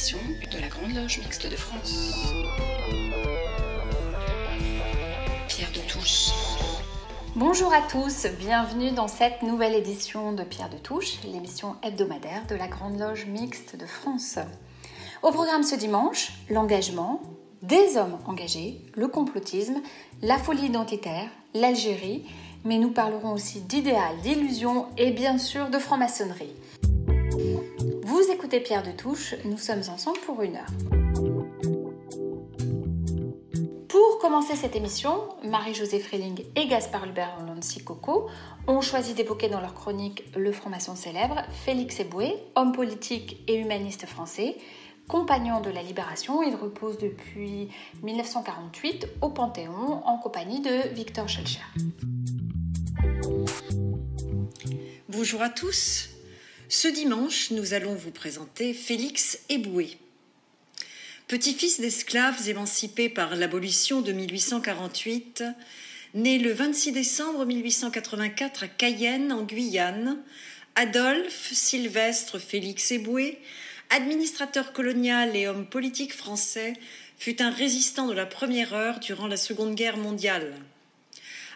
de la Grande Loge Mixte de France. Pierre de Touche. Bonjour à tous, bienvenue dans cette nouvelle édition de Pierre de Touche, l'émission hebdomadaire de la Grande Loge Mixte de France. Au programme ce dimanche, l'engagement, des hommes engagés, le complotisme, la folie identitaire, l'Algérie, mais nous parlerons aussi d'idéal, d'illusion et bien sûr de franc-maçonnerie. Vous écoutez Pierre de Touche, nous sommes ensemble pour une heure. Pour commencer cette émission, Marie-Josée Freling et Gaspard Hubert Lancy Coco ont choisi d'évoquer dans leur chronique le franc-maçon célèbre Félix Eboué, homme politique et humaniste français, compagnon de la Libération. Il repose depuis 1948 au Panthéon en compagnie de Victor Schulcher. Bonjour à tous. Ce dimanche, nous allons vous présenter Félix Eboué. Petit-fils d'esclaves émancipés par l'abolition de 1848, né le 26 décembre 1884 à Cayenne, en Guyane, Adolphe Sylvestre Félix Eboué, administrateur colonial et homme politique français, fut un résistant de la première heure durant la Seconde Guerre mondiale.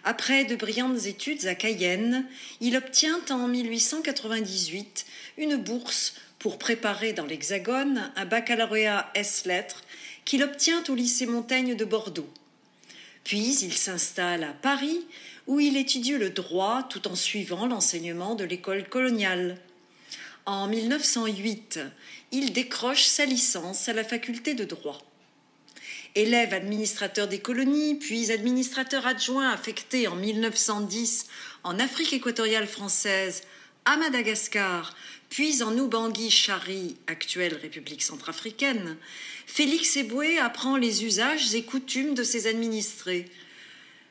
Après de brillantes études à Cayenne, il obtient en 1898 une bourse pour préparer dans l'Hexagone un baccalauréat S-lettres qu'il obtient au lycée Montaigne de Bordeaux. Puis il s'installe à Paris où il étudie le droit tout en suivant l'enseignement de l'école coloniale. En 1908, il décroche sa licence à la faculté de droit élève administrateur des colonies, puis administrateur adjoint affecté en 1910 en Afrique équatoriale française, à Madagascar, puis en Oubangui-Chari, actuelle République centrafricaine, Félix Eboué apprend les usages et coutumes de ses administrés.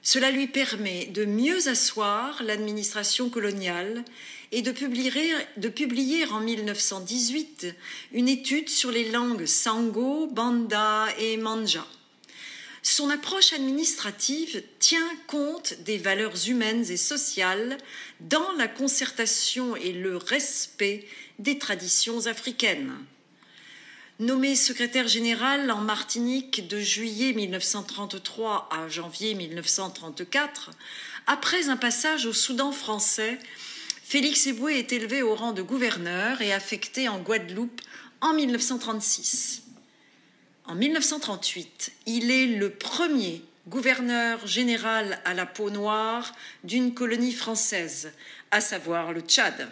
Cela lui permet de mieux asseoir l'administration coloniale et de publier, en 1918 une étude sur les langues Sango, Banda et Manja. Son approche administrative tient compte des valeurs humaines et sociales dans la concertation et le respect des traditions africaines. Nommé secrétaire général en Martinique de juillet 1933 à janvier 1934, après un passage au Soudan français, Félix Eboué est élevé au rang de gouverneur et affecté en Guadeloupe en 1936. En 1938, il est le premier gouverneur général à la peau noire d'une colonie française, à savoir le Tchad.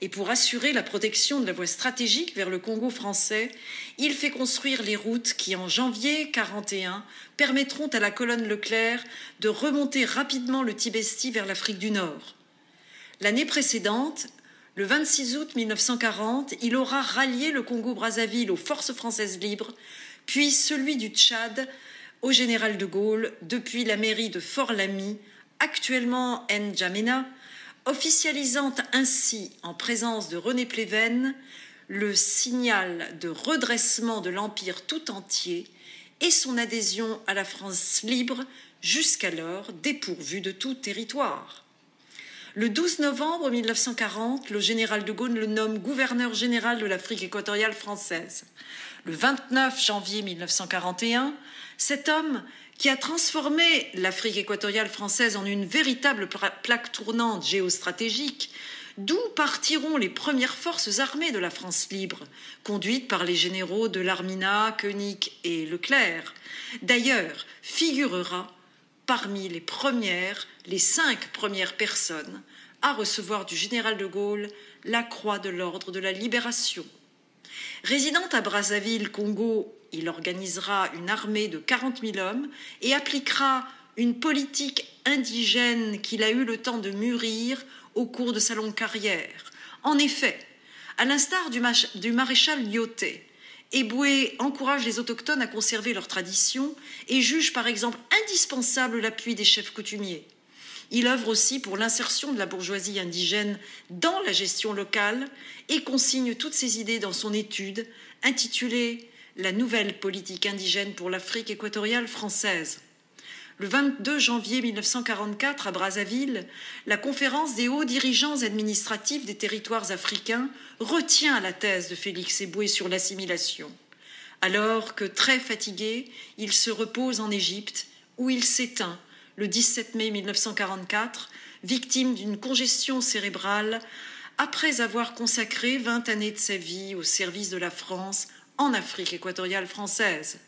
Et pour assurer la protection de la voie stratégique vers le Congo français, il fait construire les routes qui, en janvier 1941, permettront à la colonne Leclerc de remonter rapidement le Tibesti vers l'Afrique du Nord. L'année précédente, le 26 août 1940, il aura rallié le Congo-Brazzaville aux forces françaises libres, puis celui du Tchad au général de Gaulle depuis la mairie de Fort-Lamy, actuellement N'Djamena, officialisant ainsi, en présence de René Pléven, le signal de redressement de l'Empire tout entier et son adhésion à la France libre, jusqu'alors dépourvue de tout territoire. Le 12 novembre 1940, le général de Gaulle le nomme gouverneur général de l'Afrique équatoriale française. Le 29 janvier 1941, cet homme qui a transformé l'Afrique équatoriale française en une véritable plaque tournante géostratégique, d'où partiront les premières forces armées de la France libre, conduites par les généraux de l'Armina, Koenig et Leclerc. D'ailleurs, figurera parmi les premières, les cinq premières personnes à recevoir du général de Gaulle la croix de l'ordre de la libération. Résidant à Brazzaville, Congo, il organisera une armée de 40 000 hommes et appliquera une politique indigène qu'il a eu le temps de mûrir au cours de sa longue carrière. En effet, à l'instar du, du maréchal Lyoté, Eboué encourage les autochtones à conserver leurs traditions et juge par exemple indispensable l'appui des chefs coutumiers. Il œuvre aussi pour l'insertion de la bourgeoisie indigène dans la gestion locale et consigne toutes ses idées dans son étude intitulée La nouvelle politique indigène pour l'Afrique équatoriale française. Le 22 janvier 1944, à Brazzaville, la conférence des hauts dirigeants administratifs des territoires africains retient la thèse de Félix Eboué sur l'assimilation. alors que, très fatigué, il se repose en Égypte, où il s'éteint le 17 mai 1944, victime d'une congestion cérébrale, après avoir consacré 20 années de sa vie au service de la France en Afrique équatoriale française.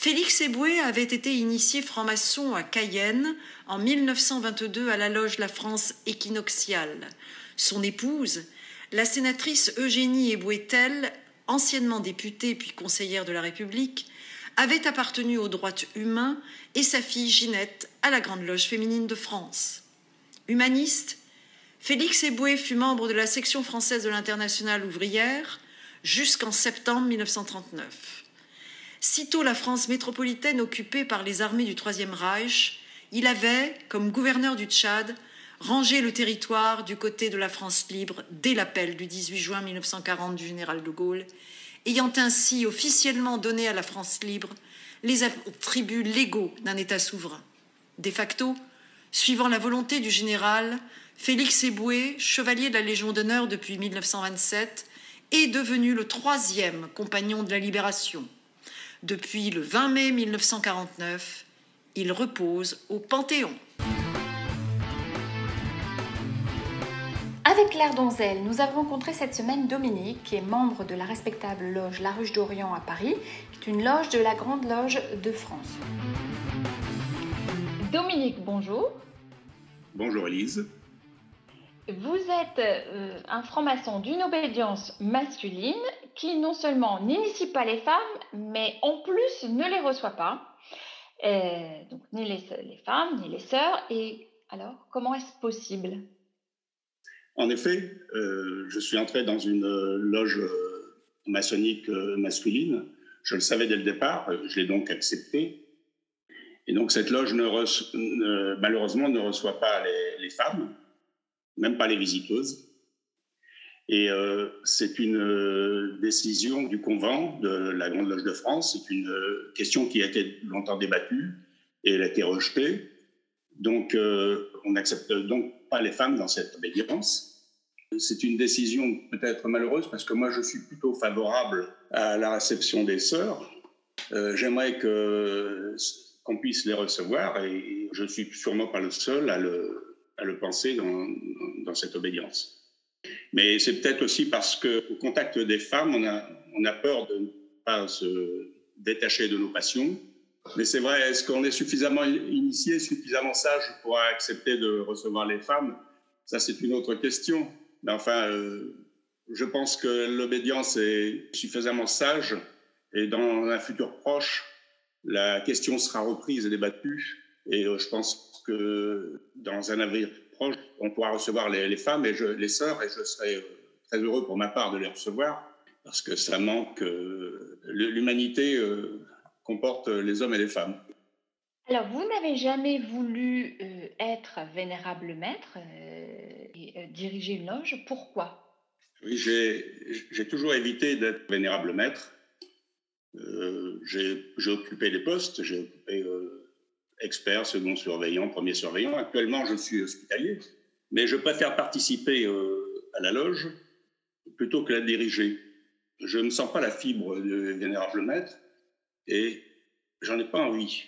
Félix Eboué avait été initié franc-maçon à Cayenne en 1922 à la loge La France équinoxiale. Son épouse, la sénatrice Eugénie Eboué-Tel, anciennement députée puis conseillère de la République, avait appartenu aux droits humains et sa fille Ginette à la Grande Loge féminine de France. Humaniste, Félix Eboué fut membre de la section française de l'Internationale ouvrière jusqu'en septembre 1939. Sitôt la France métropolitaine occupée par les armées du Troisième Reich, il avait, comme gouverneur du Tchad, rangé le territoire du côté de la France libre dès l'appel du 18 juin 1940 du général de Gaulle, ayant ainsi officiellement donné à la France libre les attributs légaux d'un État souverain. De facto, suivant la volonté du général, Félix Eboué, chevalier de la Légion d'honneur depuis 1927, est devenu le troisième compagnon de la libération. Depuis le 20 mai 1949, il repose au Panthéon. Avec Claire Donzel, nous avons rencontré cette semaine Dominique, qui est membre de la respectable loge La Ruche d'Orient à Paris, qui est une loge de la Grande Loge de France. Dominique, bonjour. Bonjour Elise. Vous êtes euh, un franc-maçon d'une obédience masculine qui non seulement n'initie pas les femmes, mais en plus ne les reçoit pas. Euh, donc ni les, femmes, ni les sœurs. Et alors, comment est-ce possible? En effet, euh, je suis entré dans une loge maçonnique masculine. Je le savais dès le départ, je l'ai donc accepté. Et donc cette loge malheureusement ne reçoit pas les femmes même pas les visiteuses. Et euh, c'est une euh, décision du convent de la Grande Loge de France. C'est une euh, question qui a été longtemps débattue et elle a été rejetée. Donc, on n'accepte donc pas les femmes dans cette obédience. C'est une décision peut-être malheureuse parce que moi, je suis plutôt favorable à la réception des sœurs. J'aimerais que qu'on puisse les recevoir et je suis sûrement pas le seul à le, à le penser dans, cette obédience. Mais c'est peut-être aussi parce qu'au contact des femmes, on a, on a peur de ne pas se détacher de nos passions. Mais c'est vrai, est-ce qu'on est suffisamment initié, suffisamment sage pour accepter de recevoir les femmes? Ça, c'est une autre question. Mais enfin, euh, je pense que l'obédience est suffisamment sage et dans un futur proche, la question sera reprise et débattue. Et euh, je pense que dans un avenir proche, on pourra recevoir les, femmes et je, les sœurs, et je serai euh, très heureux pour ma part de les recevoir, parce que ça manque. Euh, l'humanité comporte les hommes et les femmes. Alors, vous n'avez jamais voulu être vénérable maître et diriger une loge. Pourquoi? Oui, j'ai toujours évité d'être vénérable maître. j'ai occupé des postes, j'ai occupé expert, second surveillant, premier surveillant. Actuellement, je suis hospitalier, mais je préfère participer euh, à la loge plutôt que la diriger. Je ne sens pas la fibre de vénérable maître et j'en ai pas envie.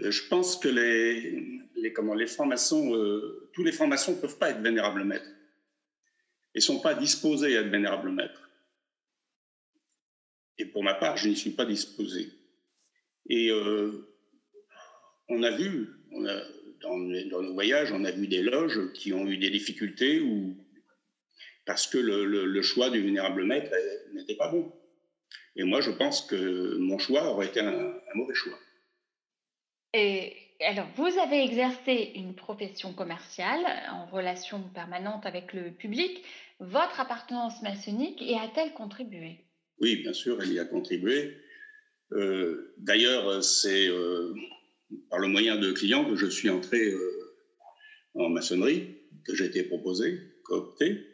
Euh, je pense que les, les, francs-maçons, euh, tous les francs-maçons ne peuvent pas être vénérables maîtres et ne sont pas disposés à être vénérables maîtres. Et pour ma part, je n'y suis pas disposé. Et on a vu, dans, nos voyages, on a vu des loges qui ont eu des difficultés ou parce que le, choix du vénérable maître n'était pas bon. Et moi, je pense que mon choix aurait été un, mauvais choix. Et alors, vous avez exercé une profession commerciale en relation permanente avec le public. Votre appartenance maçonnique y a-t-elle contribué? Oui, bien sûr, elle y a contribué. Euh, d'ailleurs, c'est euh, par le moyen de clients que je suis entré euh, en maçonnerie, que j'ai été proposé, coopté,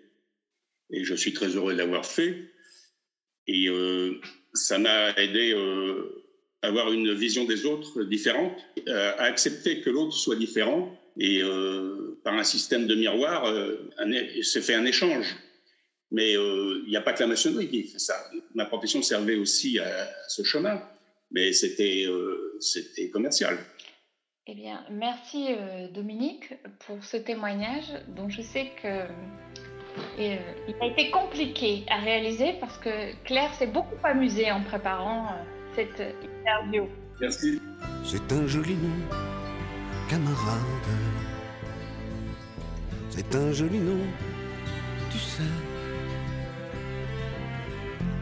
et je suis très heureux d'avoir fait. Et euh, ça m'a aidé euh, à avoir une vision des autres différente, à accepter que l'autre soit différent, et par un système de miroir, s'est fait un échange. Mais il n'y a pas que la maçonnerie qui fait ça. Ma profession servait aussi à, ce chemin, mais c'était c'était commercial. Eh bien, merci Dominique pour ce témoignage dont je sais que il a été compliqué à réaliser parce que Claire s'est beaucoup amusée en préparant cette interview. Merci. C'est un joli nom, camarade. C'est un joli nom, tu sais.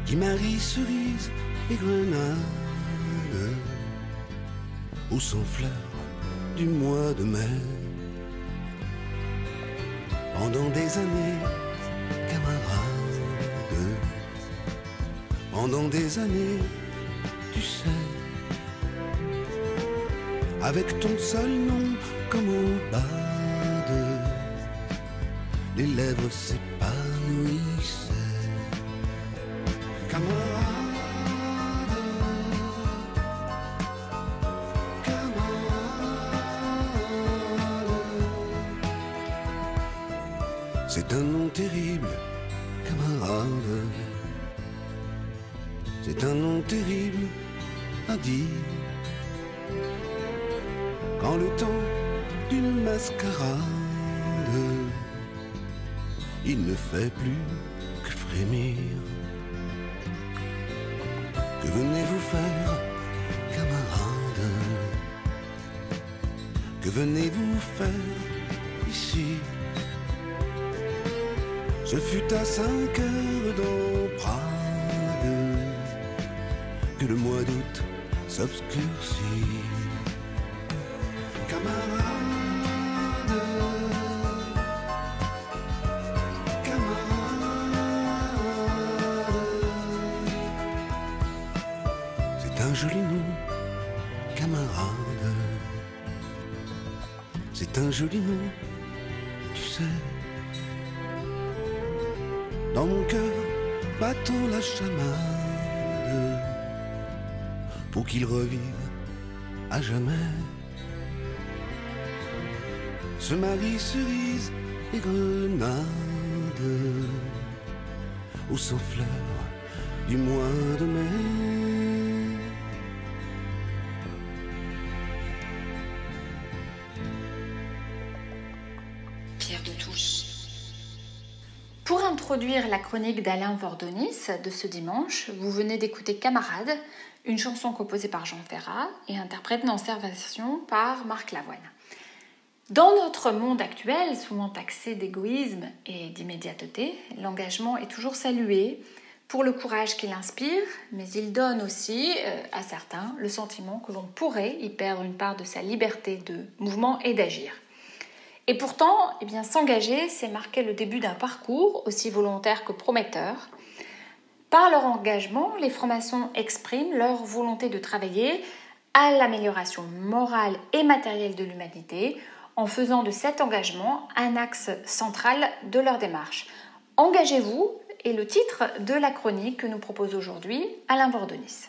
Qui marie cerise et grenade au sans fleurs du mois de mai. Pendant des années, camarade. Pendant des années, tu sais avec ton seul nom comme au bade. Les lèvres s'épanouissaient. Que venez-vous faire, camarade? Que venez-vous faire ici? Ce fut à cinq heures dans Prades que le mois d'août s'obscurcit. Pour qu'il revive à jamais se marie cerise et grenade au sans fleurs du mois de mai. Introduire la chronique d'Alain Vordonis de ce dimanche, vous venez d'écouter Camarade, une chanson composée par Jean Ferrat et interprétée en version par Marc Lavoine. Dans notre monde actuel, souvent taxé d'égoïsme et d'immédiateté, l'engagement est toujours salué pour le courage qu'il inspire, mais il donne aussi euh, à certains le sentiment que l'on pourrait y perdre une part de sa liberté de mouvement et d'agir. Et pourtant, eh s'engager, c'est marquer le début d'un parcours aussi volontaire que prometteur. Par leur engagement, les francs-maçons expriment leur volonté de travailler à l'amélioration morale et matérielle de l'humanité en faisant de cet engagement un axe central de leur démarche. Engagez-vous est le titre de la chronique que nous propose aujourd'hui Alain Bordenis.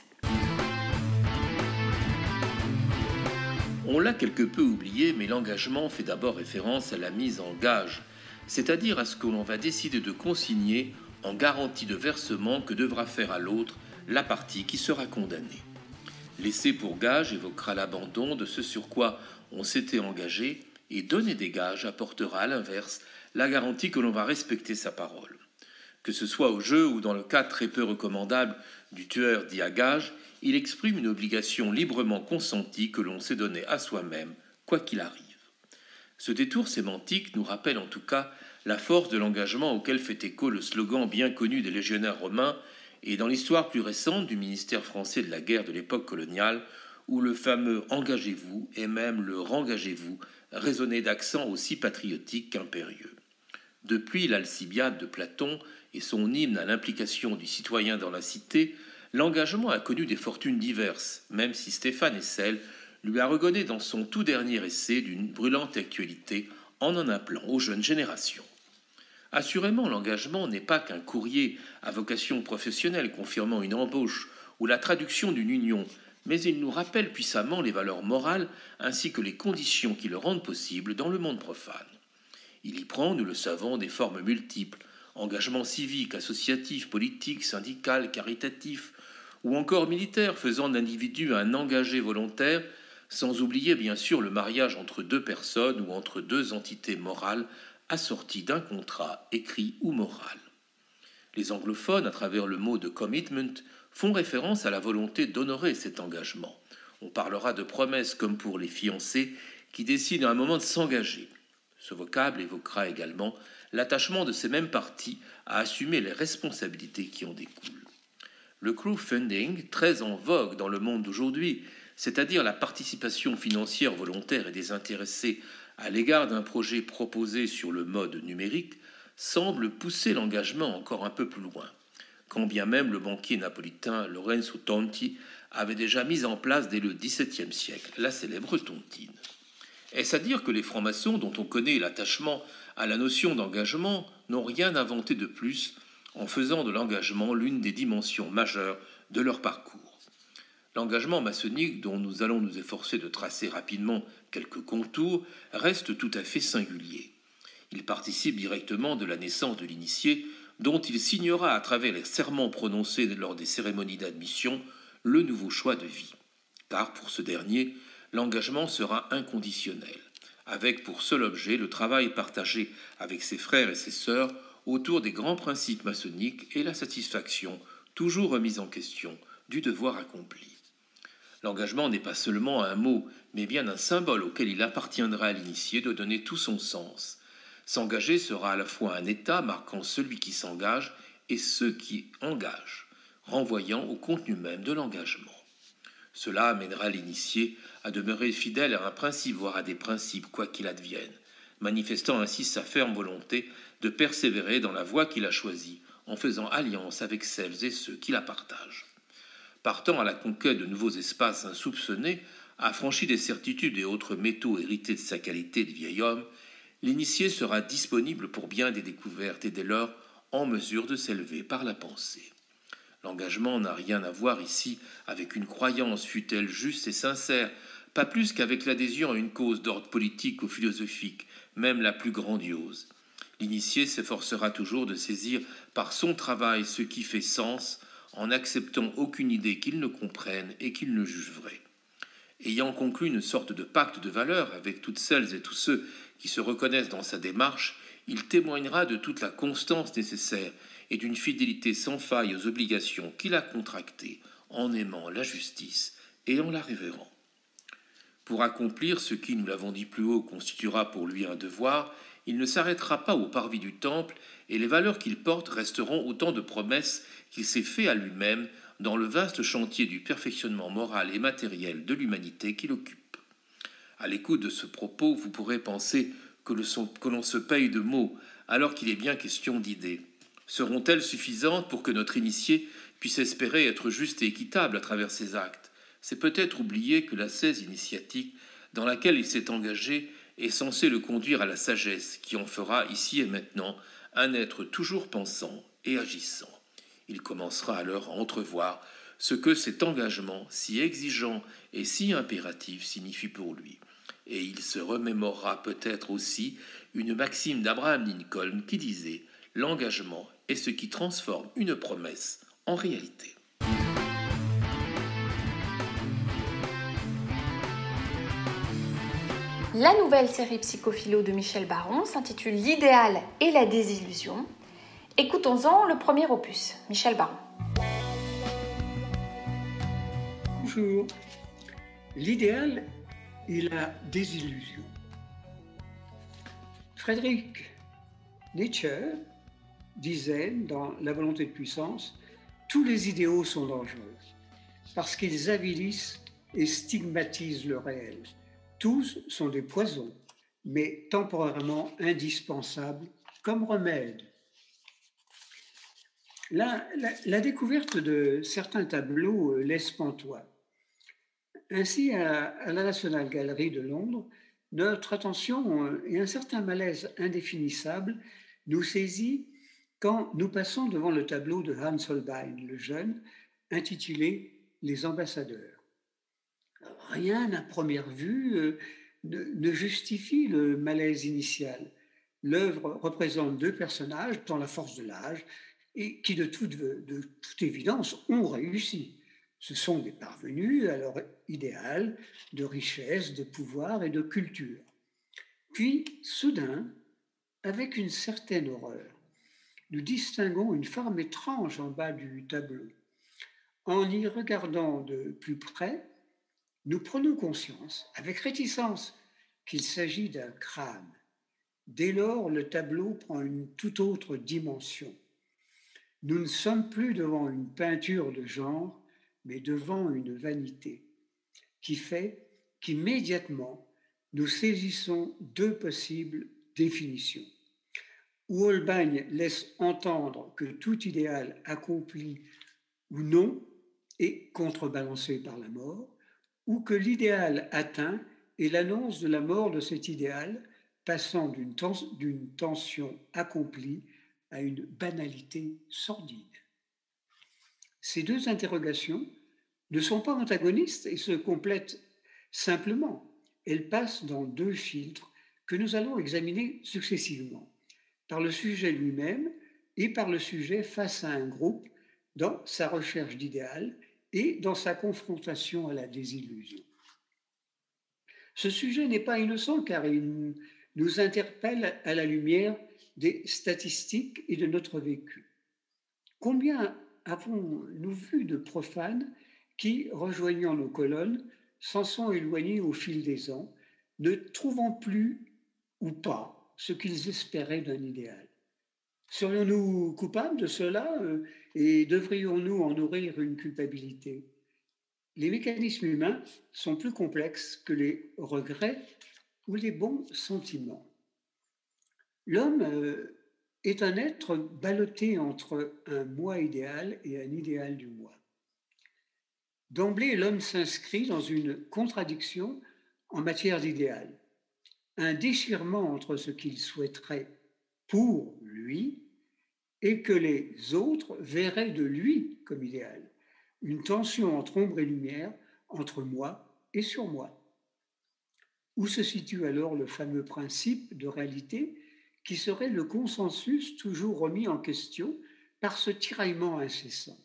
On l'a quelque peu oublié, mais l'engagement fait d'abord référence à la mise en gage, c'est-à-dire à ce que l'on va décider de consigner en garantie de versement que devra faire à l'autre la partie qui sera condamnée. Laisser pour gage évoquera l'abandon de ce sur quoi on s'était engagé et donner des gages apportera à l'inverse la garantie que l'on va respecter sa parole. Que ce soit au jeu ou dans le cas très peu recommandable du tueur dit à gage, il exprime une obligation librement consentie que l'on s'est donnée à soi-même, quoi qu'il arrive. Ce détour sémantique nous rappelle en tout cas la force de l'engagement auquel fait écho le slogan bien connu des légionnaires romains et dans l'histoire plus récente du ministère français de la guerre de l'époque coloniale, où le fameux engagez-vous et même le rengagez-vous résonnait d'accent aussi patriotique qu'impérieux. Depuis l'Alcibiade de Platon et son hymne à l'implication du citoyen dans la cité, l'engagement a connu des fortunes diverses, même si Stéphane Hessel lui a regonné dans son tout dernier essai d'une brûlante actualité en en appelant aux jeunes générations. Assurément, l'engagement n'est pas qu'un courrier à vocation professionnelle confirmant une embauche ou la traduction d'une union, mais il nous rappelle puissamment les valeurs morales ainsi que les conditions qui le rendent possible dans le monde profane. Il y prend, nous le savons, des formes multiples, engagement civique, associatif, politique, syndical, caritatif, ou encore militaire, faisant de l'individu un engagé volontaire, sans oublier bien sûr le mariage entre deux personnes ou entre deux entités morales assorties d'un contrat écrit ou moral. Les anglophones, à travers le mot de commitment, font référence à la volonté d'honorer cet engagement. On parlera de promesse comme pour les fiancés qui décident à un moment de s'engager. Ce vocable évoquera également l'attachement de ces mêmes parties à assumer les responsabilités qui en découlent. Le crowdfunding, très en vogue dans le monde d'aujourd'hui, c'est-à-dire la participation financière volontaire et désintéressée à l'égard d'un projet proposé sur le mode numérique, semble pousser l'engagement encore un peu plus loin, quand bien même le banquier napolitain Lorenzo Tonti avait déjà mis en place dès le XVIIe siècle la célèbre tontine. Est-ce à dire que les francs-maçons, dont on connaît l'attachement à la notion d'engagement, n'ont rien inventé de plus en faisant de l'engagement l'une des dimensions majeures de leur parcours L'engagement maçonnique, dont nous allons nous efforcer de tracer rapidement quelques contours, reste tout à fait singulier. Il participe directement de la naissance de l'initié, dont il signera à travers les serments prononcés lors des cérémonies d'admission le nouveau choix de vie. Car pour ce dernier, l'engagement sera inconditionnel, avec pour seul objet le travail partagé avec ses frères et ses sœurs autour des grands principes maçonniques et la satisfaction, toujours remise en question, du devoir accompli. L'engagement n'est pas seulement un mot, mais bien un symbole auquel il appartiendra à l'initié de donner tout son sens. S'engager sera à la fois un état marquant celui qui s'engage et ceux qui engagent, renvoyant au contenu même de l'engagement. Cela amènera l'initié à demeurer fidèle à un principe, voire à des principes, quoi qu'il advienne, manifestant ainsi sa ferme volonté de persévérer dans la voie qu'il a choisie, en faisant alliance avec celles et ceux qui la partagent. Partant à la conquête de nouveaux espaces insoupçonnés, affranchi des certitudes et autres métaux hérités de sa qualité de vieil homme, l'initié sera disponible pour bien des découvertes et dès lors en mesure de s'élever par la pensée. L'engagement n'a rien à voir ici avec une croyance, fût-elle juste et sincère, pas plus qu'avec l'adhésion à une cause d'ordre politique ou philosophique, même la plus grandiose. L'initié s'efforcera toujours de saisir par son travail ce qui fait sens, en n'acceptant aucune idée qu'il ne comprenne et qu'il ne juge vrai. Ayant conclu une sorte de pacte de valeur avec toutes celles et tous ceux qui se reconnaissent dans sa démarche, il témoignera de toute la constance nécessaire et d'une fidélité sans faille aux obligations qu'il a contractées en aimant la justice et en la révérant. Pour accomplir ce qui, nous l'avons dit plus haut, constituera pour lui un devoir, il ne s'arrêtera pas au parvis du temple, et les valeurs qu'il porte resteront autant de promesses qu'il s'est fait à lui-même dans le vaste chantier du perfectionnement moral et matériel de l'humanité qu'il occupe. À l'écoute de ce propos, vous pourrez penser que l'on se paye de mots alors qu'il est bien question d'idées. Seront-elles suffisantes pour que notre initié puisse espérer être juste et équitable à travers ses actes? C'est peut-être oublier que la 16 initiatique dans laquelle il s'est engagé est censée le conduire à la sagesse qui en fera ici et maintenant un être toujours pensant et agissant. Il commencera alors à entrevoir ce que cet engagement si exigeant et si impératif signifie pour lui. Et il se remémorera peut-être aussi une maxime d'Abraham Lincoln qui disait L'engagement est ce qui transforme une promesse en réalité. La nouvelle série psychophilo de Michel Baron s'intitule L'idéal et la désillusion. Écoutons-en le premier opus, Michel Baron. Bonjour. L'idéal et la désillusion. Frédéric Nietzsche disait dans La volonté de puissance, tous les idéaux sont dangereux parce qu'ils avilissent et stigmatisent le réel. Tous sont des poisons, mais temporairement indispensables comme remède. La, découverte de certains tableaux euh, laisse pantois. Ainsi, à, à, la National Gallery de Londres, notre attention euh, et un certain malaise indéfinissable nous saisit quand nous passons devant le tableau de Hans Holbein, le jeune, intitulé Les ambassadeurs. Rien à première vue euh, ne, justifie le malaise initial. l'œuvre représente deux personnages dans la force de l'âge et qui, de toute, de toute évidence, ont réussi. Ce sont des parvenus à leur idéal de richesse, de pouvoir et de culture. Puis, soudain, avec une certaine horreur, nous distinguons une forme étrange en bas du tableau. En y regardant de plus près, nous prenons conscience, avec réticence, qu'il s'agit d'un crâne. Dès lors, le tableau prend une toute autre dimension. Nous ne sommes plus devant une peinture de genre, mais devant une vanité, qui fait qu'immédiatement, nous saisissons deux possibles définitions. Ou Holbein laisse entendre que tout idéal accompli ou non est contrebalancé par la mort, ou que l'idéal atteint est l'annonce de la mort de cet idéal, passant d'une tension accomplie à une banalité sordide. Ces deux interrogations ne sont pas antagonistes et se complètent simplement. Elles passent dans deux filtres que nous allons examiner successivement, par le sujet lui-même et par le sujet face à un groupe dans sa recherche d'idéal et dans sa confrontation à la désillusion. Ce sujet n'est pas innocent car il nous interpelle à la lumière des statistiques et de notre vécu. Combien avons-nous vu de profanes qui, rejoignant nos colonnes, s'en sont éloignés au fil des ans, ne trouvant plus ou pas ce qu'ils espéraient d'un idéal? Serions-nous coupables de cela? Euh, et devrions-nous en nourrir une culpabilité? Les mécanismes humains sont plus complexes que les regrets ou les bons sentiments. L'homme euh, est un être ballotté entre un moi idéal et un idéal du moi. D'emblée, l'homme s'inscrit dans une contradiction en matière d'idéal, un déchirement entre ce qu'il souhaiterait pour lui et que les autres verraient de lui comme idéal, une tension entre ombre et lumière, entre moi et sur moi. Où se situe alors le fameux principe de réalité qui serait le consensus toujours remis en question par ce tiraillement incessant?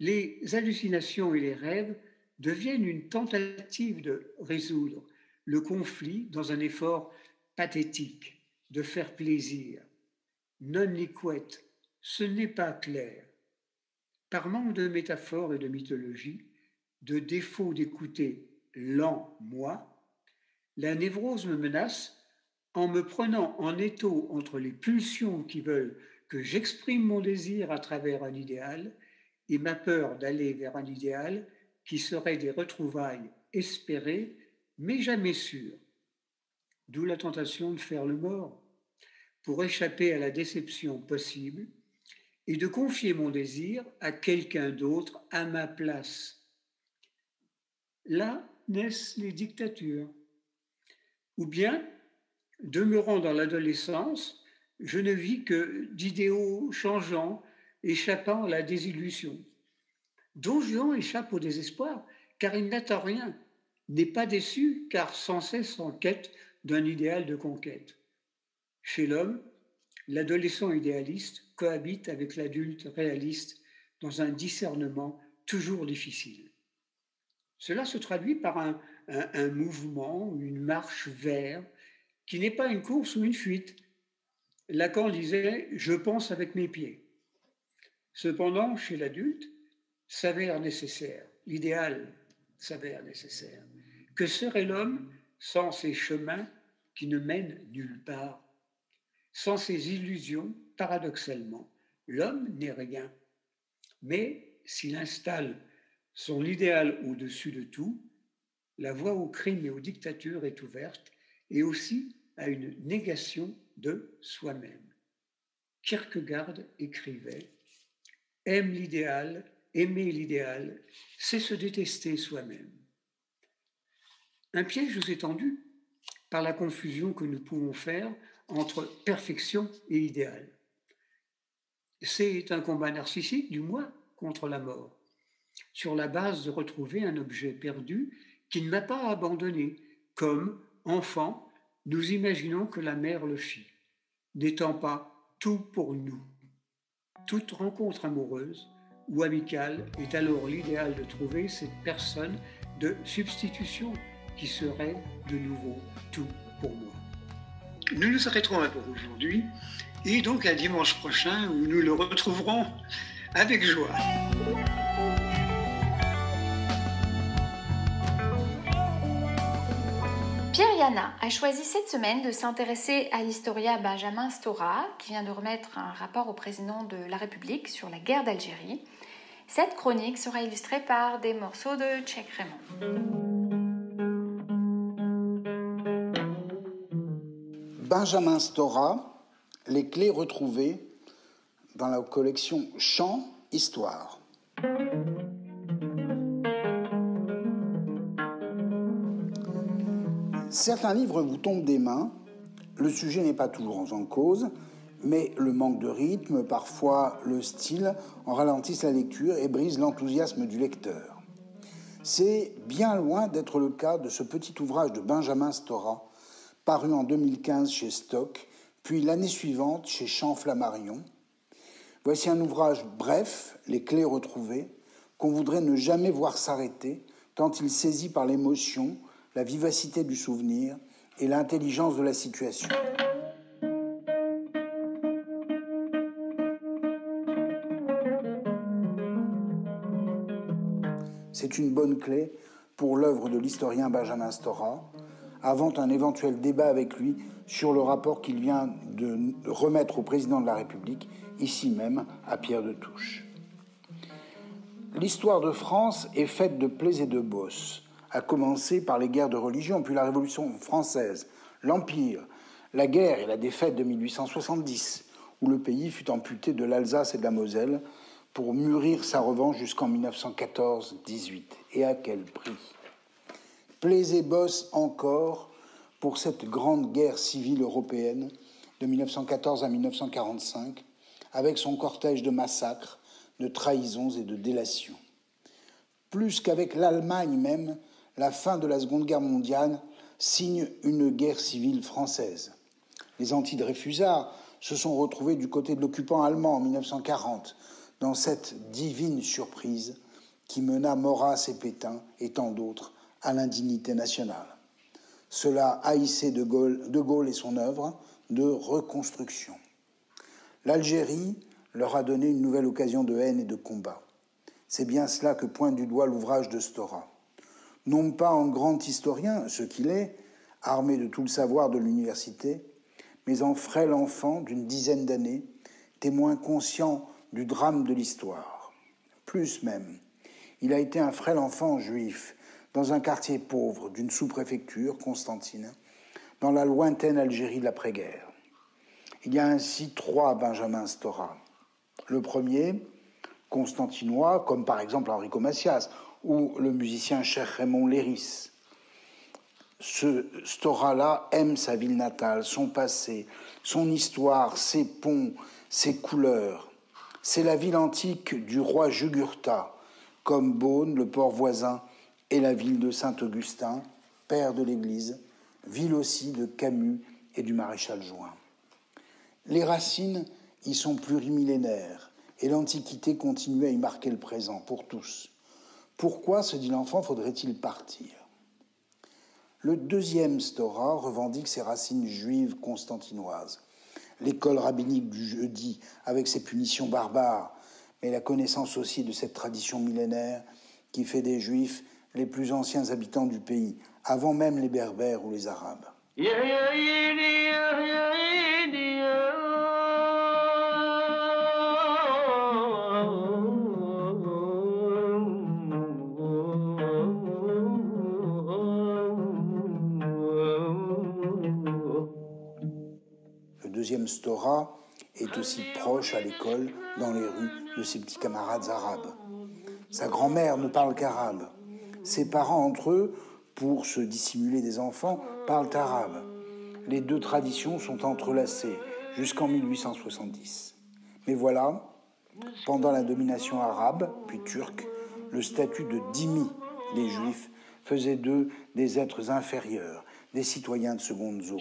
Les hallucinations et les rêves deviennent une tentative de résoudre le conflit dans un effort pathétique de faire plaisir. Non liquette, ce n'est pas clair. Par manque de métaphores et de mythologie, de défaut d'écouter l'en moi, la névrose me menace en me prenant en étau entre les pulsions qui veulent que j'exprime mon désir à travers un idéal et ma peur d'aller vers un idéal qui serait des retrouvailles espérées mais jamais sûres. D'où la tentation de faire le mort pour échapper à la déception possible et de confier mon désir à quelqu'un d'autre à ma place. Là naissent les dictatures. Ou bien Demeurant dans l'adolescence, je ne vis que d'idéaux changeants, échappant à la désillusion. Don Juan échappe au désespoir, car il n'attend rien, n'est pas déçu, car sans cesse en quête d'un idéal de conquête. Chez l'homme, l'adolescent idéaliste cohabite avec l'adulte réaliste dans un discernement toujours difficile. Cela se traduit par un, mouvement, une marche vers qui n'est pas une course ou une fuite. Lacan disait ⁇ Je pense avec mes pieds ⁇ Cependant, chez l'adulte, s'avère nécessaire, l'idéal s'avère nécessaire. Que serait l'homme sans ces chemins qui ne mènent nulle part Sans ces illusions, paradoxalement, l'homme n'est rien. Mais s'il installe son idéal au-dessus de tout, la voie au crime et aux dictatures est ouverte et aussi à une négation de soi-même. Kierkegaard écrivait Aime l'idéal, aimer l'idéal, c'est se détester soi-même. Un piège nous est tendu par la confusion que nous pouvons faire entre perfection et idéal. C'est un combat narcissique du moi contre la mort, sur la base de retrouver un objet perdu qui ne m'a pas abandonné, comme enfant, nous imaginons que la mère le fit, n'étant pas tout pour nous. Toute rencontre amoureuse ou amicale est alors l'idéal de trouver cette personne de substitution qui serait de nouveau tout pour moi. Nous nous arrêterons là pour aujourd'hui et donc à dimanche prochain où nous le retrouverons avec joie. Pierre Yana a choisi cette semaine de s'intéresser à l'historien Benjamin Stora, qui vient de remettre un rapport au président de la République sur la guerre d'Algérie. Cette chronique sera illustrée par des morceaux de Tchèque Raymond. Benjamin Stora, les clés retrouvées dans la collection Chants Histoire. Certains livres vous tombent des mains. Le sujet n'est pas toujours en cause, mais le manque de rythme, parfois le style, en ralentissent la lecture et brisent l'enthousiasme du lecteur. C'est bien loin d'être le cas de ce petit ouvrage de Benjamin Stora, paru en 2015 chez Stock, puis l'année suivante chez Champ Flammarion. Voici un ouvrage bref, Les clés retrouvées, qu'on voudrait ne jamais voir s'arrêter, tant il saisit par l'émotion, la vivacité du souvenir et l'intelligence de la situation. C'est une bonne clé pour l'œuvre de l'historien Benjamin Stora, avant un éventuel débat avec lui sur le rapport qu'il vient de remettre au président de la République, ici même, à Pierre de Touche. L'histoire de France est faite de plaies et de bosses à commencer par les guerres de religion, puis la Révolution française, l'Empire, la guerre et la défaite de 1870, où le pays fut amputé de l'Alsace et de la Moselle pour mûrir sa revanche jusqu'en 1914-18. Et à quel prix? Plaisez bosse encore pour cette grande guerre civile européenne de 1914 à 1945, avec son cortège de massacres, de trahisons et de délations. Plus qu'avec l'Allemagne même, la fin de la Seconde Guerre mondiale signe une guerre civile française. Les anti-Dreyfusards se sont retrouvés du côté de l'occupant allemand en 1940, dans cette divine surprise qui mena Maurras et Pétain et tant d'autres à l'indignité nationale. Cela haïssait de Gaulle, et son œuvre de reconstruction. L'Algérie leur a donné une nouvelle occasion de haine et de combat. C'est bien cela que pointe du doigt l'ouvrage de Stora non pas en grand historien, ce qu'il est, armé de tout le savoir de l'université, mais en frêle enfant d'une dizaine d'années, témoin conscient du drame de l'histoire. Plus même, il a été un frêle enfant juif dans un quartier pauvre d'une sous-préfecture, Constantine, dans la lointaine Algérie de l'après-guerre. Il y a ainsi trois Benjamin Stora. Le premier, constantinois, comme par exemple Enrico Macias, ou le musicien cher Raymond Léris. Ce Stora-là aime sa ville natale, son passé, son histoire, ses ponts, ses couleurs. C'est la ville antique du roi Jugurtha, comme Beaune, le port voisin, et la ville de Saint-Augustin, père de l'Église, ville aussi de Camus et du maréchal Juin. Les racines y sont plurimillénaires et l'Antiquité continue à y marquer le présent pour tous. Pourquoi, se dit l'enfant, faudrait-il partir? Le deuxième Stora revendique ses racines juives constantinoises. L'école rabbinique du jeudi, avec ses punitions barbares, mais la connaissance aussi de cette tradition millénaire qui fait des juifs les plus anciens habitants du pays, avant même les berbères ou les arabes. deuxième Stora est aussi proche à l'école, dans les rues, de ses petits camarades arabes. Sa grand-mère ne parle qu'arabe. Ses parents entre eux, pour se dissimuler des enfants, parlent arabe. Les deux traditions sont entrelacées jusqu'en 1870. Mais voilà, pendant la domination arabe, puis turque, le statut de dhimmi des juifs faisait d'eux des êtres inférieurs, des citoyens de seconde zone.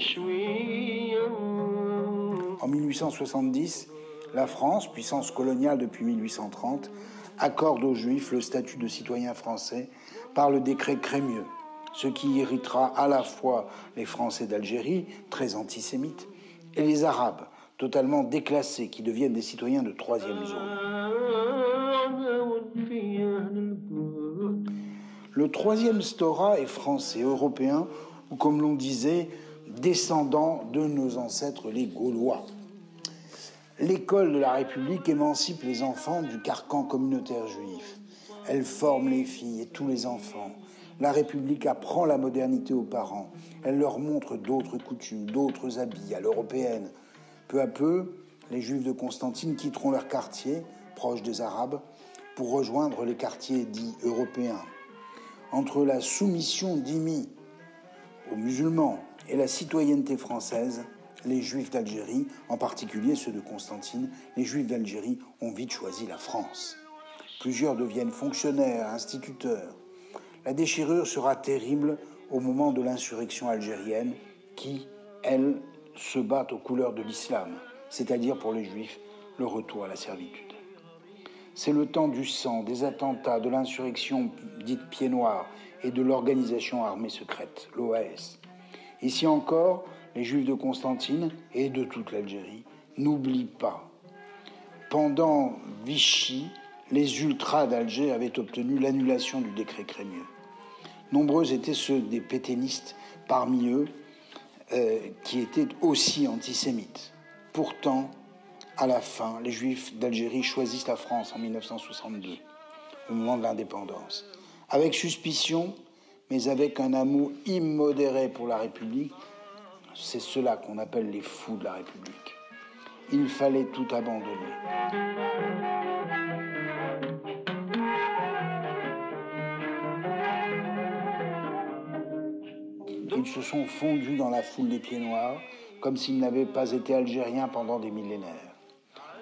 En 1870, la France, puissance coloniale depuis 1830, accorde aux Juifs le statut de citoyen français par le décret Crémieux, ce qui irritera à la fois les Français d'Algérie, très antisémites, et les Arabes, totalement déclassés, qui deviennent des citoyens de troisième zone. Le troisième Stora est français, européen, ou comme l'on disait, descendant de nos ancêtres les Gaulois. L'école de la République émancipe les enfants du carcan communautaire juif. Elle forme les filles et tous les enfants. La République apprend la modernité aux parents. Elle leur montre d'autres coutumes, d'autres habits à l'européenne. Peu à peu, les Juifs de Constantine quitteront leur quartier, proche des Arabes, pour rejoindre les quartiers dits européens. Entre la soumission d'Imi aux musulmans et la citoyenneté française, les Juifs d'Algérie, en particulier ceux de Constantine, les Juifs d'Algérie ont vite choisi la France. Plusieurs deviennent fonctionnaires, instituteurs. La déchirure sera terrible au moment de l'insurrection algérienne qui, elle, se bat aux couleurs de l'islam, c'est-à-dire pour les Juifs le retour à la servitude. C'est le temps du sang, des attentats, de l'insurrection dite pied noir et de l'organisation armée secrète, l'OAS. Ici encore, les Juifs de Constantine et de toute l'Algérie n'oublient pas. Pendant Vichy, les ultras d'Alger avaient obtenu l'annulation du décret Crémieux. Nombreux étaient ceux des pétainistes parmi eux euh, qui étaient aussi antisémites. Pourtant, à la fin, les Juifs d'Algérie choisissent la France en 1962, au moment de l'indépendance, avec suspicion, mais avec un amour immodéré pour la République c'est cela qu'on appelle les fous de la République. Il fallait tout abandonner. Ils se sont fondus dans la foule des pieds noirs, comme s'ils n'avaient pas été algériens pendant des millénaires.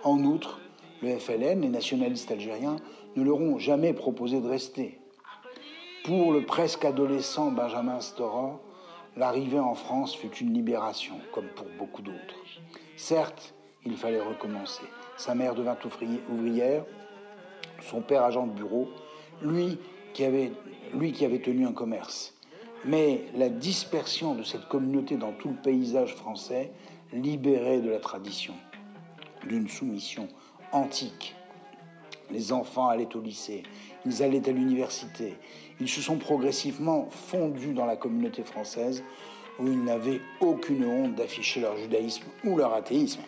En outre, le FLN, les nationalistes algériens, ne leur ont jamais proposé de rester. Pour le presque adolescent Benjamin Stora, L'arrivée en France fut une libération, comme pour beaucoup d'autres. Certes, il fallait recommencer. Sa mère devint ouvrière, son père agent de bureau, lui qui avait, lui qui avait tenu un commerce. Mais la dispersion de cette communauté dans tout le paysage français libérait de la tradition, d'une soumission antique. Les enfants allaient au lycée, ils allaient à l'université, ils se sont progressivement fondus dans la communauté française où ils n'avaient aucune honte d'afficher leur judaïsme ou leur athéisme.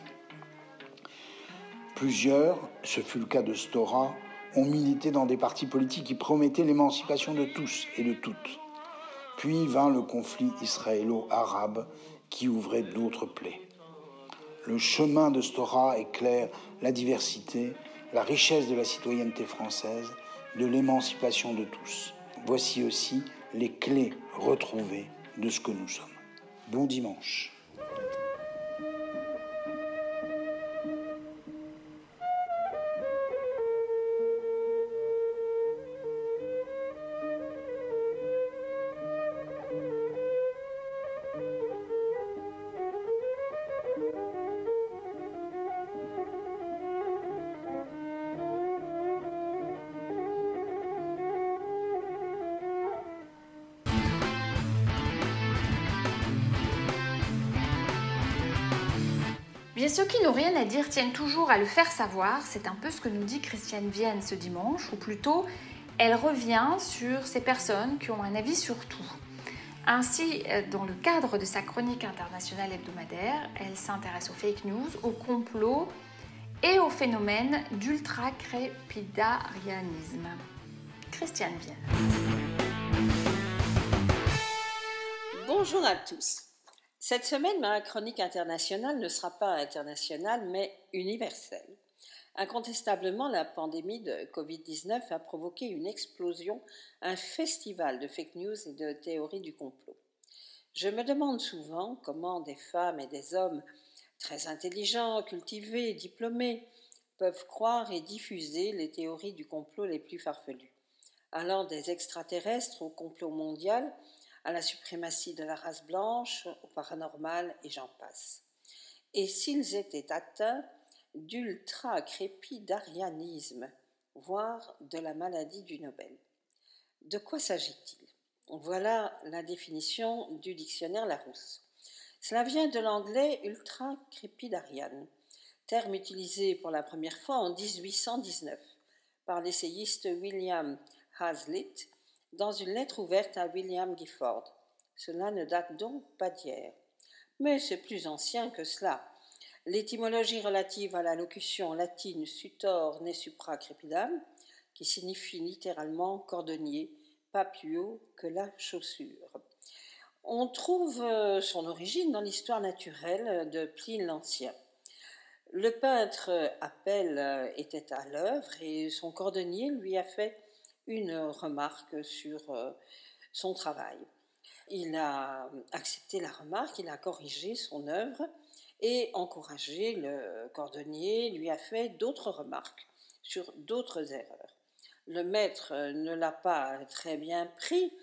Plusieurs, ce fut le cas de Stora, ont milité dans des partis politiques qui promettaient l'émancipation de tous et de toutes. Puis vint le conflit israélo-arabe qui ouvrait d'autres plaies. Le chemin de Stora éclaire la diversité, la richesse de la citoyenneté française, de l'émancipation de tous. Voici aussi les clés retrouvées de ce que nous sommes. Bon dimanche. Ceux qui n'ont rien à dire tiennent toujours à le faire savoir. C'est un peu ce que nous dit Christiane Vienne ce dimanche, ou plutôt, elle revient sur ces personnes qui ont un avis sur tout. Ainsi, euh, dans le cadre de sa chronique internationale hebdomadaire, elle s'intéresse aux fake news, aux complots et au phénomène d'ultracrépidarianisme. Christiane Vienne. Bonjour à tous. Cette semaine, ma chronique internationale ne sera pas internationale, mais universelle. Incontestablement, la pandémie de Covid-19 a provoqué une explosion, un festival de fake news et de théories du complot. Je me demande souvent comment des femmes et des hommes très intelligents, cultivés, diplômés peuvent croire et diffuser les théories du complot les plus farfelues, allant des extraterrestres au complot mondial à la suprématie de la race blanche, au paranormal et j'en passe. Et s'ils étaient atteints d'ultra-crépidarianisme, voire de la maladie du Nobel. De quoi s'agit-il? Voilà la définition du dictionnaire Larousse. Cela vient de l'anglais ultra-crépidarian, terme utilisé pour la première fois en 1819 par l'essayiste William Hazlitt dans une lettre ouverte à William Gifford. Cela ne date donc pas d'hier. Mais c'est plus ancien que cela. L'étymologie relative à la locution latine sutor ne supra crepidam, qui signifie littéralement cordonnier, pas plus haut que la chaussure. On trouve euh, son origine dans l'histoire naturelle de Pline l'Ancien. Le peintre Appel euh, était à l'œuvre et son cordonnier lui a fait une remarque sur euh, son travail. Il a accepté la remarque, il a corrigé son œuvre et encouragé le cordonnier, lui a fait d'autres remarques sur d'autres erreurs. Le maître ne l'a pas très bien pris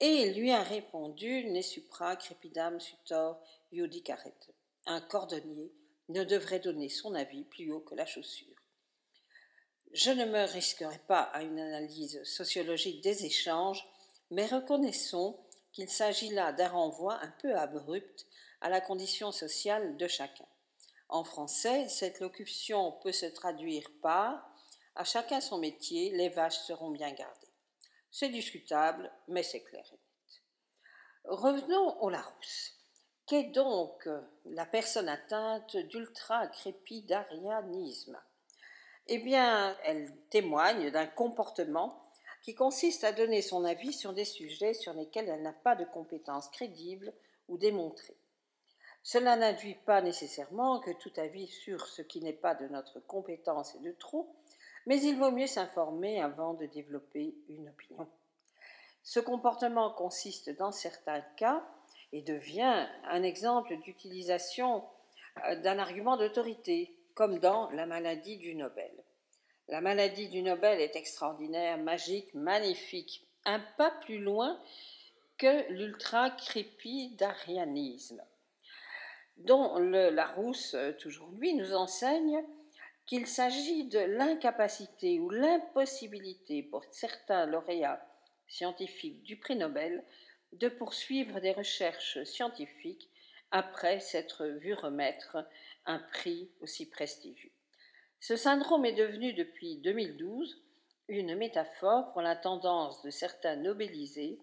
et lui a répondu Ne supra crepidam sutor iudicaret. Un cordonnier ne devrait donner son avis plus haut que la chaussure. Je ne me risquerai pas à une analyse sociologique des échanges, mais reconnaissons qu'il s'agit là d'un renvoi un peu abrupt à la condition sociale de chacun. En français, cette locution peut se traduire par À chacun son métier, les vaches seront bien gardées. C'est discutable, mais c'est clair et net. Revenons au Larousse. Qu'est donc la personne atteinte d'ultra-crépidarianisme? Eh bien, elle témoigne d'un comportement qui consiste à donner son avis sur des sujets sur lesquels elle n'a pas de compétences crédibles ou démontrées. Cela n'induit pas nécessairement que tout avis sur ce qui n'est pas de notre compétence est de trop, mais il vaut mieux s'informer avant de développer une opinion. Ce comportement consiste dans certains cas et devient un exemple d'utilisation euh, d'un argument d'autorité, comme dans la maladie du Nobel. La maladie du Nobel est extraordinaire, magique, magnifique, un pas plus loin que l'ultra-crépidarianisme, dont le Larousse, toujours lui, nous enseigne qu'il s'agit de l'incapacité ou l'impossibilité pour certains lauréats scientifiques du prix Nobel de poursuivre des recherches scientifiques après s'être vu remettre un prix aussi prestigieux. Ce syndrome est devenu depuis 2012 une métaphore pour la tendance de certains nobelisés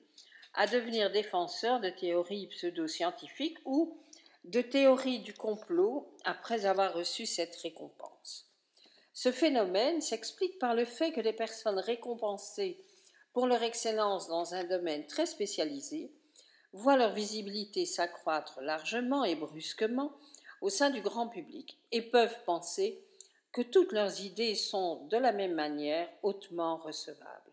à devenir défenseurs de théories pseudo-scientifiques ou de théories du complot après avoir reçu cette récompense. Ce phénomène s'explique par le fait que des personnes récompensées pour leur excellence dans un domaine très spécialisé voient leur visibilité s'accroître largement et brusquement au sein du grand public et peuvent penser que toutes leurs idées sont de la même manière hautement recevables.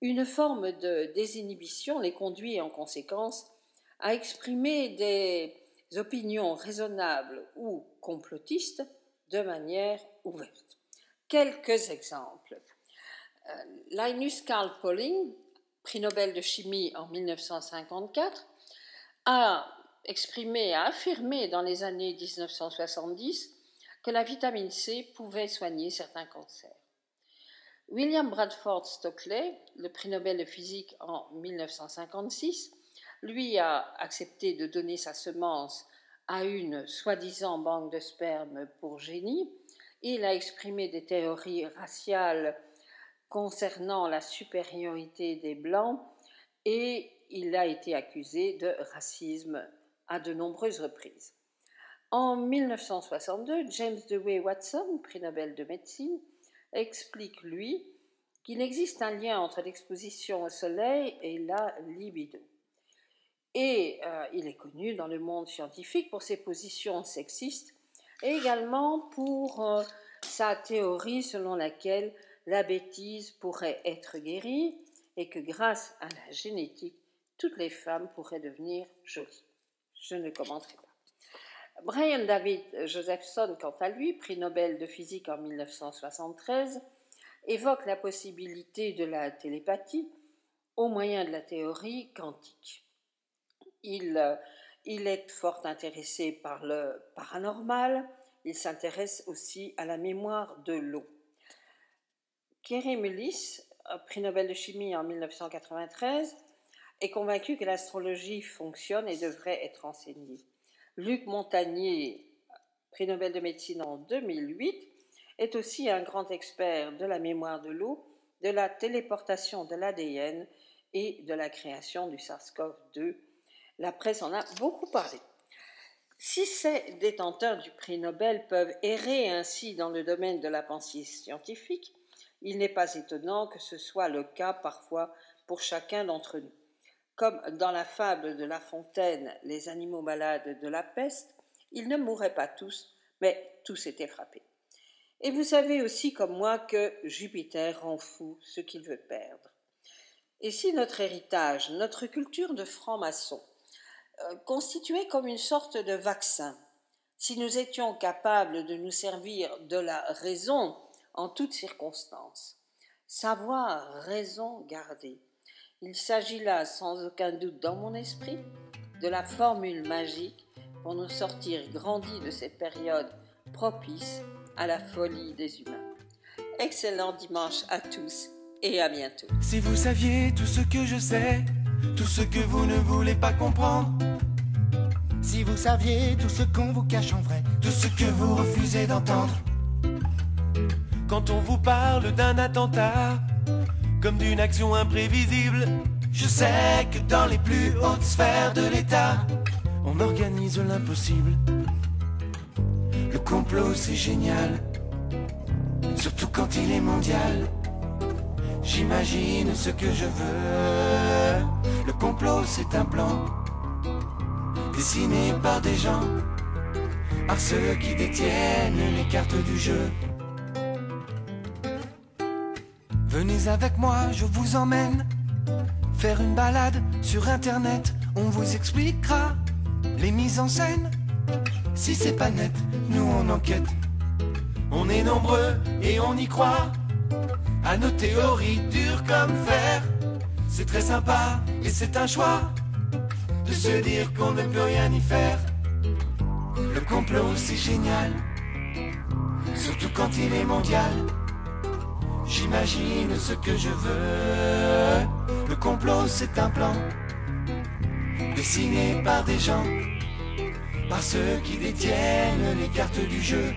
Une forme de désinhibition les conduit en conséquence à exprimer des opinions raisonnables ou complotistes de manière ouverte. Quelques exemples. Euh, Linus Carl Pauling, prix Nobel de chimie en 1954, a exprimé, a affirmé dans les années 1970 que la vitamine C pouvait soigner certains cancers. William Bradford Stockley, le prix Nobel de physique en 1956, lui a accepté de donner sa semence à une soi-disant banque de sperme pour génie. Il a exprimé des théories raciales concernant la supériorité des Blancs et il a été accusé de racisme à de nombreuses reprises. En 1962, James Dewey Watson, prix Nobel de médecine, explique, lui, qu'il existe un lien entre l'exposition au soleil et la libido. Et euh, il est connu dans le monde scientifique pour ses positions sexistes et également pour euh, sa théorie selon laquelle la bêtise pourrait être guérie et que grâce à la génétique, toutes les femmes pourraient devenir jolies. Je ne commenterai pas. Brian David Josephson, quant à lui, prix Nobel de physique en 1973, évoque la possibilité de la télépathie au moyen de la théorie quantique. Il, il est fort intéressé par le paranormal. Il s'intéresse aussi à la mémoire de l'eau. Thierry Mullis, prix Nobel de chimie en 1993, est convaincu que l'astrologie fonctionne et devrait être enseignée. Luc Montagnier, prix Nobel de médecine en 2008, est aussi un grand expert de la mémoire de l'eau, de la téléportation de l'ADN et de la création du SARS-CoV-2. La presse en a beaucoup parlé. Si ces détenteurs du prix Nobel peuvent errer ainsi dans le domaine de la pensée scientifique, il n'est pas étonnant que ce soit le cas parfois pour chacun d'entre nous. Comme dans la fable de La Fontaine, les animaux malades de la peste, ils ne mourraient pas tous, mais tous étaient frappés. Et vous savez aussi comme moi que Jupiter rend fou ce qu'il veut perdre. Et si notre héritage, notre culture de franc-maçon, euh, constituait comme une sorte de vaccin, si nous étions capables de nous servir de la raison en toutes circonstances, savoir raison garder, il s'agit là, sans aucun doute dans mon esprit, de la formule magique pour nous sortir grandis de cette période propice à la folie des humains. Excellent dimanche à tous et à bientôt. Si vous saviez tout ce que je sais, tout ce que vous ne voulez pas comprendre. Si vous saviez tout ce qu'on vous cache en vrai, tout ce que vous refusez d'entendre. Quand on vous parle d'un attentat, comme d'une action imprévisible. Je sais que dans les plus hautes sphères de l'État, on organise l'impossible. Le complot, c'est génial, surtout quand il est mondial. J'imagine ce que je veux. Le complot, c'est un plan dessiné par des gens, par ceux qui détiennent les cartes du jeu. Venez avec moi, je vous emmène faire une balade sur internet. On vous expliquera les mises en scène. Si c'est pas net, nous on enquête. On est nombreux et on y croit. À nos théories dures comme fer. C'est très sympa et c'est un choix de se dire qu'on ne peut rien y faire. Le complot c'est génial, surtout quand il est mondial. J'imagine ce que je veux. Le complot, c'est un plan dessiné par des gens, par ceux qui détiennent les cartes du jeu.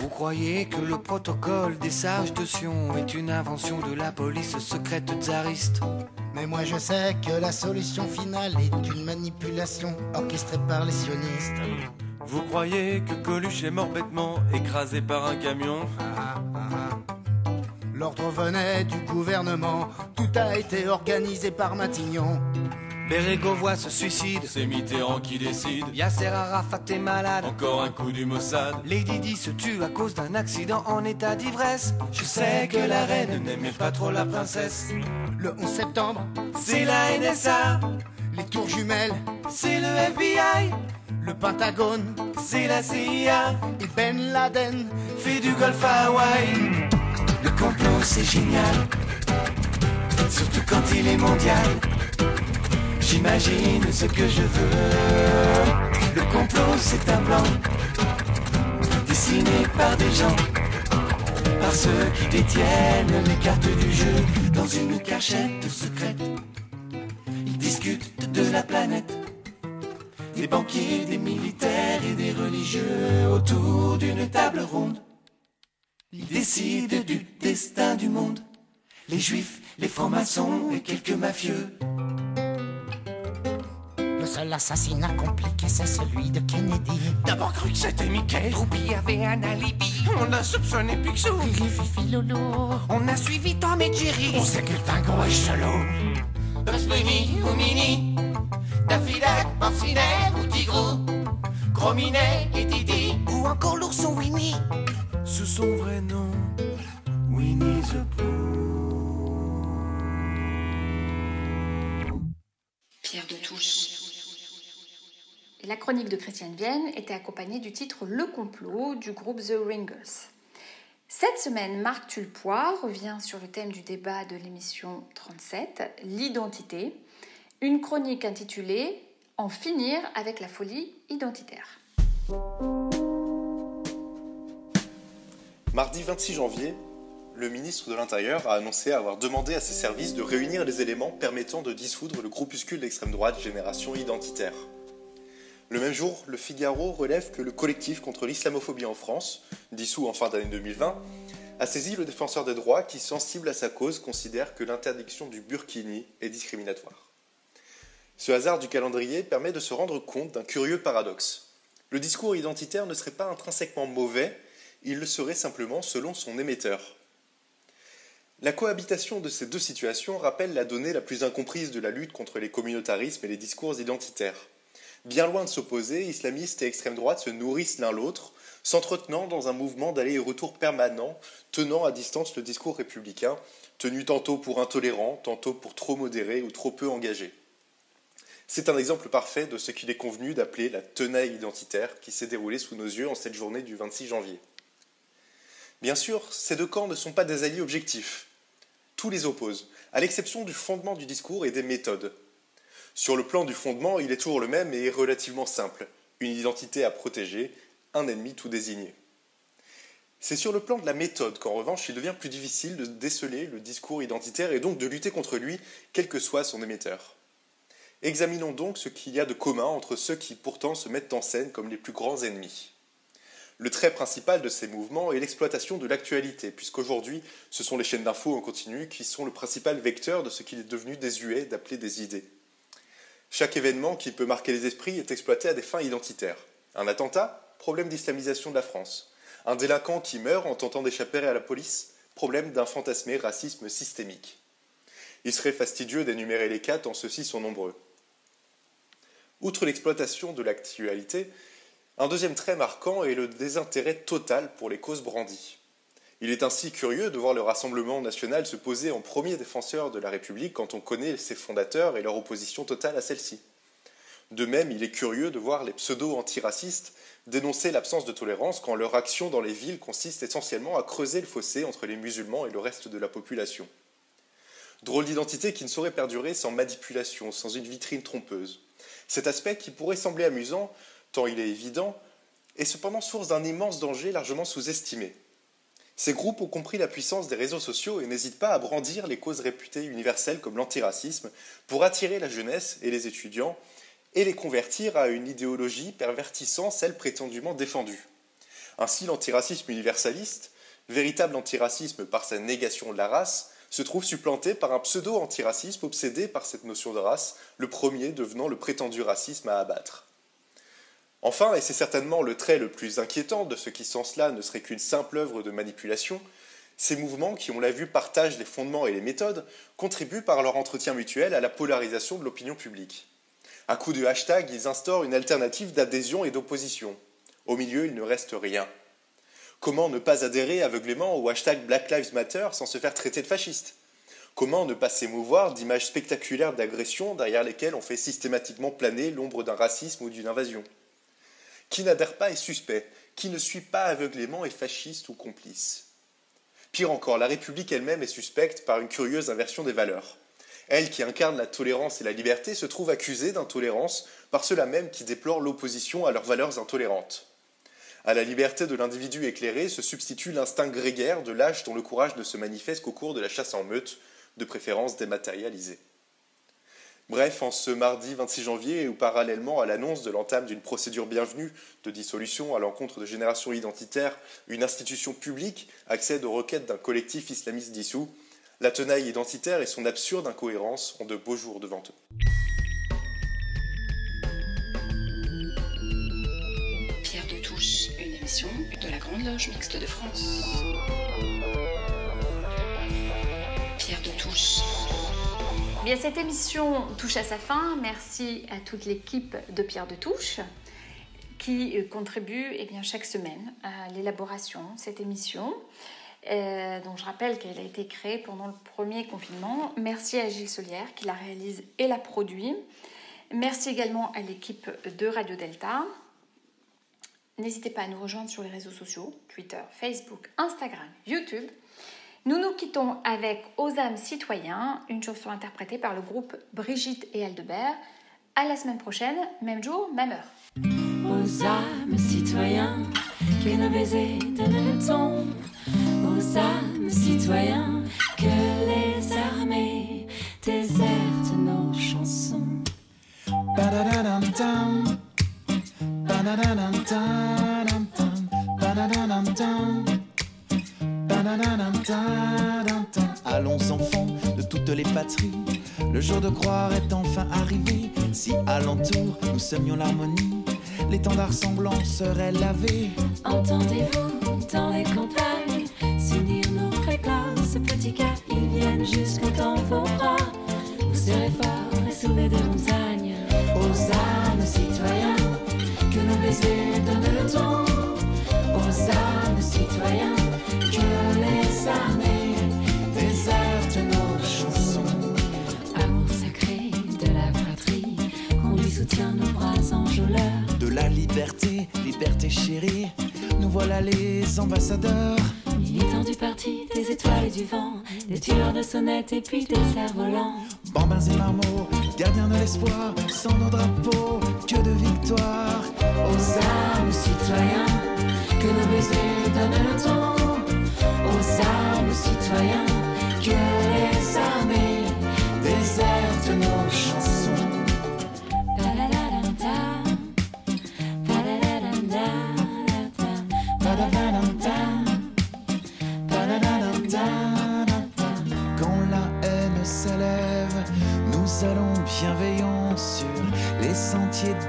Vous croyez que le protocole des sages de Sion est une invention de la police secrète tsariste? Mais moi je sais que la solution finale est une manipulation orchestrée par les sionistes. Vous croyez que Coluche est mort bêtement, écrasé par un camion ah, ah, ah. L'ordre venait du gouvernement, tout a été organisé par Matignon. Bérégovoy se suicide, c'est Mitterrand qui décide. Yasser Arafat est malade, encore un coup du Mossad. Lady Di se tue à cause d'un accident en état d'ivresse. Je sais que la reine n'aimait pas trop la princesse. Le 11 septembre, c'est la NSA. Les tours jumelles, c'est le FBI. Le Pentagone, c'est la CIA. Et Ben Laden fait du golf à Hawaï. Le complot, c'est génial. Surtout quand il est mondial. J'imagine ce que je veux. Le complot, c'est un plan dessiné par des gens, par ceux qui détiennent les cartes du jeu dans une cachette secrète. Ils discutent de la planète des banquiers, des militaires et des religieux autour d'une table ronde. Ils décident du destin du monde, les juifs, les francs-maçons et quelques mafieux. Le seul assassinat compliqué, c'est celui de Kennedy. D'abord cru que c'était Mickey. Ruby avait un alibi. On a soupçonné Picsou. Riri, Fifi, Lolo. On a suivi Tom et Jerry. On sait que le dingo est solo. Bunny ou Mini Daffydac, Porcinet ou Tigrou Gros Minet et Didi. Ou encore l'ourson Winnie. Sous son vrai nom, Winnie the Pooh. Pierre de Touche. La chronique de Christiane Vienne était accompagnée du titre Le complot du groupe The Ringers. Cette semaine, Marc Tulpois revient sur le thème du débat de l'émission 37, l'identité, Une chronique intitulée En finir avec la folie identitaire. Mardi 26 janvier, le ministre de l'Intérieur a annoncé avoir demandé à ses services de réunir les éléments permettant de dissoudre le groupuscule d'extrême droite Génération Identitaire. Le même jour, le Figaro relève que le collectif contre l'islamophobie en France, dissous en fin d'année 2020, a saisi le défenseur des droits qui, sensible à sa cause, considère que l'interdiction du burkini est discriminatoire. Ce hasard du calendrier permet de se rendre compte d'un curieux paradoxe. Le discours identitaire ne serait pas intrinsèquement mauvais, il le serait simplement selon son émetteur. La cohabitation de ces deux situations rappelle la donnée la plus incomprise de la lutte contre les communautarismes et les discours identitaires. Bien loin de s'opposer, islamistes et extrême droite se nourrissent l'un l'autre, s'entretenant dans un mouvement d'aller et retour permanent, tenant à distance le discours républicain, tenu tantôt pour intolérant, tantôt pour trop modéré ou trop peu engagé. C'est un exemple parfait de ce qu'il est convenu d'appeler la tenaille identitaire qui s'est déroulée sous nos yeux en cette journée du 26 janvier. Bien sûr, ces deux camps ne sont pas des alliés objectifs tous les opposent, à l'exception du fondement du discours et des méthodes. Sur le plan du fondement, il est toujours le même et relativement simple. Une identité à protéger, un ennemi tout désigné. C'est sur le plan de la méthode qu'en revanche il devient plus difficile de déceler le discours identitaire et donc de lutter contre lui, quel que soit son émetteur. Examinons donc ce qu'il y a de commun entre ceux qui pourtant se mettent en scène comme les plus grands ennemis. Le trait principal de ces mouvements est l'exploitation de l'actualité, puisqu'aujourd'hui, ce sont les chaînes d'infos en continu qui sont le principal vecteur de ce qu'il est devenu désuet d'appeler des idées. Chaque événement qui peut marquer les esprits est exploité à des fins identitaires. Un attentat, problème d'islamisation de la France. Un délinquant qui meurt en tentant d'échapper à la police, problème d'un fantasmé racisme systémique. Il serait fastidieux d'énumérer les cas tant ceux-ci sont nombreux. Outre l'exploitation de l'actualité, un deuxième trait marquant est le désintérêt total pour les causes brandies. Il est ainsi curieux de voir le Rassemblement national se poser en premier défenseur de la République quand on connaît ses fondateurs et leur opposition totale à celle-ci. De même, il est curieux de voir les pseudo-antiracistes dénoncer l'absence de tolérance quand leur action dans les villes consiste essentiellement à creuser le fossé entre les musulmans et le reste de la population. Drôle d'identité qui ne saurait perdurer sans manipulation, sans une vitrine trompeuse. Cet aspect qui pourrait sembler amusant tant il est évident, est cependant source d'un immense danger largement sous-estimé. Ces groupes ont compris la puissance des réseaux sociaux et n'hésitent pas à brandir les causes réputées universelles comme l'antiracisme pour attirer la jeunesse et les étudiants et les convertir à une idéologie pervertissant celle prétendument défendue. Ainsi, l'antiracisme universaliste, véritable antiracisme par sa négation de la race, se trouve supplanté par un pseudo-antiracisme obsédé par cette notion de race, le premier devenant le prétendu racisme à abattre. Enfin, et c'est certainement le trait le plus inquiétant de ce qui sans cela ne serait qu'une simple œuvre de manipulation, ces mouvements qui, on l'a vu, partagent les fondements et les méthodes, contribuent par leur entretien mutuel à la polarisation de l'opinion publique. À coup de hashtag, ils instaurent une alternative d'adhésion et d'opposition. Au milieu, il ne reste rien. Comment ne pas adhérer aveuglément au hashtag Black Lives Matter sans se faire traiter de fasciste? Comment ne pas s'émouvoir d'images spectaculaires d'agressions derrière lesquelles on fait systématiquement planer l'ombre d'un racisme ou d'une invasion? Qui n'adhère pas est suspect, qui ne suit pas aveuglément est fasciste ou complice. Pire encore, la République elle-même est suspecte par une curieuse inversion des valeurs. Elle qui incarne la tolérance et la liberté se trouve accusée d'intolérance par ceux-là même qui déplorent l'opposition à leurs valeurs intolérantes. À la liberté de l'individu éclairé se substitue l'instinct grégaire de l'âge dont le courage ne se manifeste qu'au cours de la chasse en meute, de préférence dématérialisée. Bref, en ce mardi 26 janvier, ou parallèlement à l'annonce de l'entame d'une procédure bienvenue de dissolution à l'encontre de Génération Identitaire, une institution publique accède aux requêtes d'un collectif islamiste dissous, la tenaille identitaire et son absurde incohérence ont de beaux jours devant eux. Pierre de Touche, une émission de la Grande Loge Mixte de France. Bien, cette émission touche à sa fin. Merci à toute l'équipe de Pierre de Touche qui euh, contribue eh bien, chaque semaine à l'élaboration de cette émission. Euh, donc je rappelle qu'elle a été créée pendant le premier confinement. Merci à Gilles Solière qui la réalise et la produit. Merci également à l'équipe de Radio Delta. N'hésitez pas à nous rejoindre sur les réseaux sociaux, Twitter, Facebook, Instagram, YouTube. Nous nous quittons avec Aux âmes citoyens, une chanson interprétée par le groupe Brigitte et Aldebert. À la semaine prochaine, même jour, même heure. Aux âmes citoyens, que nos baisers donnent le ton. Aux âmes citoyens, que les armées désertent nos chansons. Allons enfants de toutes les patries, le jour de croire est enfin arrivé. Si alentour nous semions l'harmonie, l'étendard semblant serait lavé. Entendez-vous dans les campagnes s'unir nos prépas, ce petit cas, ils viennent jusque dans vos bras. Vous serez forts et sauvez des montagnes. Aux âmes citoyens, que nos baisers donnent le ton. Aux âmes citoyens, que liberté, liberté chérie, nous voilà les ambassadeurs. Militants du parti, des étoiles et du vent, des tueurs de sonnettes et puis des cerfs-volants. Bambins et marmots, gardiens de l'espoir, sans nos drapeaux, que de victoire. Aux âmes citoyens,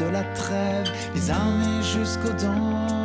de la trêve, les armées jusqu'aux dents